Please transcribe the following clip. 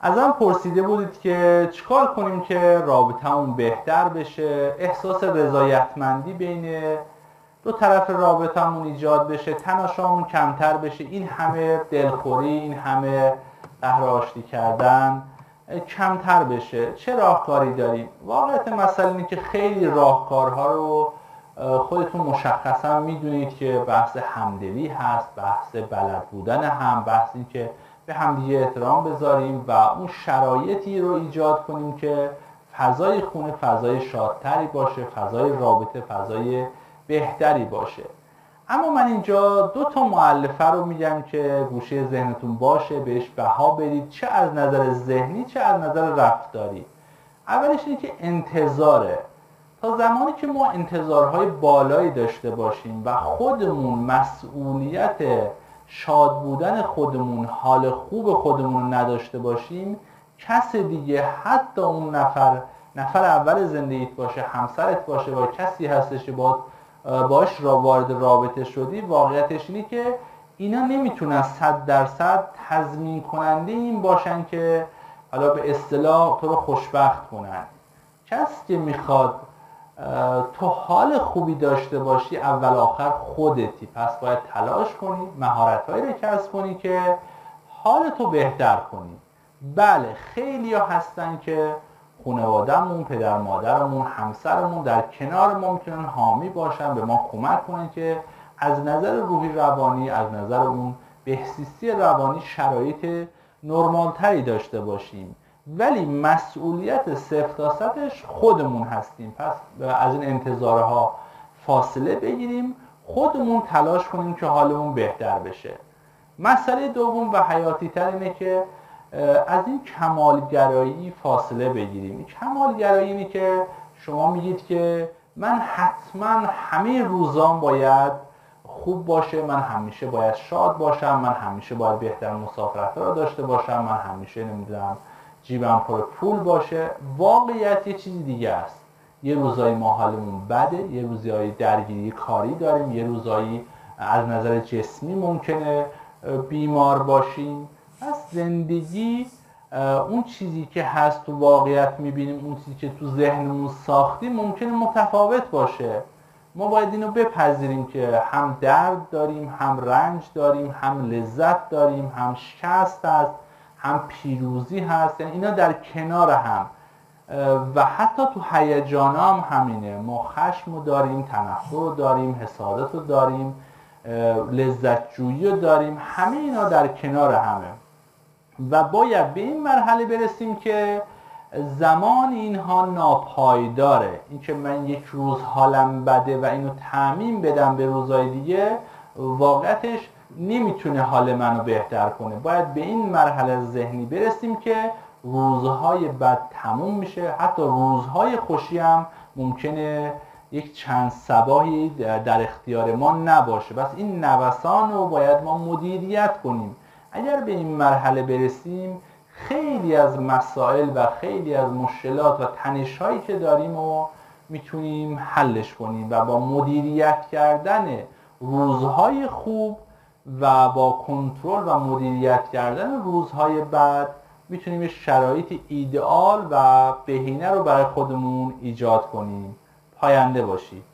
ازم پرسیده بودید که چیکار کنیم که رابطمون بهتر بشه؟ احساس رضایتمندی بین دو طرف رابطمون ایجاد بشه تناشامون کمتر بشه این همه دلخوری این همه قهر کردن کمتر بشه. چه راهکاری داریم واقعیت مسئله اینه که خیلی راهکارها رو خودتون مشخصا می‌دونید که بحث همدلی هست بحث بلد بودن هم بحث این که به همدیگه احترام بذاریم و اون شرایطی رو ایجاد کنیم که فضای خونه فضای شادتری باشه فضای رابطه فضای بهتری باشه. اما من اینجا دو تا معلفه رو میگم که گوشه ذهنتون باشه بهش بها بدید. چه از نظر ذهنی چه از نظر رفتاری. اولش اینه که انتظاره. تا زمانی که ما انتظارهای بالایی داشته باشیم و خودمون مسئولیت شاد بودن خودمون حال خوب خودمون نداشته باشیم کس دیگه حتی اون نفر نفر اول زندگیت باشه همسرت باشه و کسی هستش که با باش را وارد رابطه شدی واقعیتش اینه که اینا نمی‌تونن صد درصد تضمین کننده این باشن که حالا به اصطلاح تو رو خوشبخت کنن. کسی که می‌خواد تو حال خوبی داشته باشی اول آخر خودتی. پس باید تلاش کنی مهارت رو کسب کنی که حال تو بهتر کنی. بله خیلی ها هستن که خانوادهمون پدر مادرمون همسرمون در کنار ما می‌تونن حامی باشن به ما کمک کنن که از نظر روحی روانی از نظر اون بهسیستی روانی شرایط نرمال تری داشته باشیم. ولی مسئولیت صفر خودمون هستیم. پس از این انتظارها فاصله بگیریم خودمون تلاش کنیم که حالمون بهتر بشه. مسئله دوم و حیاتی تر اینه که از این کمالگرایی فاصله بگیریم. کمالگرایی اینه که شما میگید که من حتما همه روزان باید خوب باشه من همیشه باید شاد باشم من همیشه باید بهتر مسافرت را داشته باشم من همیشه نمی‌دونم جیبم پر پول باشه واقعیت یه چیزی دیگه است. یه روزایی ما حالمون بده یه روزایی درگیری کاری داریم یه روزایی از نظر جسمی ممکنه بیمار باشیم. پس زندگی اون چیزی که هست تو واقعیت می‌بینیم اون چیزی که تو ذهنمون ساختیم ممکنه متفاوت باشه. ما باید اینو بپذیریم که هم درد داریم هم رنج داریم هم لذت داریم هم شکست هست. هم پیروزی هست یعنی اینا در کنار هم. و حتی تو هیجان هم همینه. ما خشم رو داریم تنفر رو داریم حسادت رو داریم لذت جویی رو داریم. همه اینا در کنار همه. و باید به این مرحله برسیم که زمان اینها ناپایداره. اینکه من یک روز حالم بده و اینو تعمین بدم به روزهای دیگه واقعتش نمی‌تونه حال منو بهتر کنه. باید به این مرحله ذهنی برسیم که روزهای بد تموم میشه. حتی روزهای خوشی هم ممکنه یک چند سباهی در اختیار ما نباشه. بس این نوسان رو باید ما مدیریت کنیم. اگر به این مرحله برسیم خیلی از مسائل و خیلی از مشکلات و تنش هایی که داریم و می‌تونیم حلش کنیم و با مدیریت کردن روزهای خوب و با کنترل و مدیریت کردن روزهای بعد می‌تونیم شرایط ایدئال و بهینه رو برای خودمون ایجاد کنیم. پاینده باشید.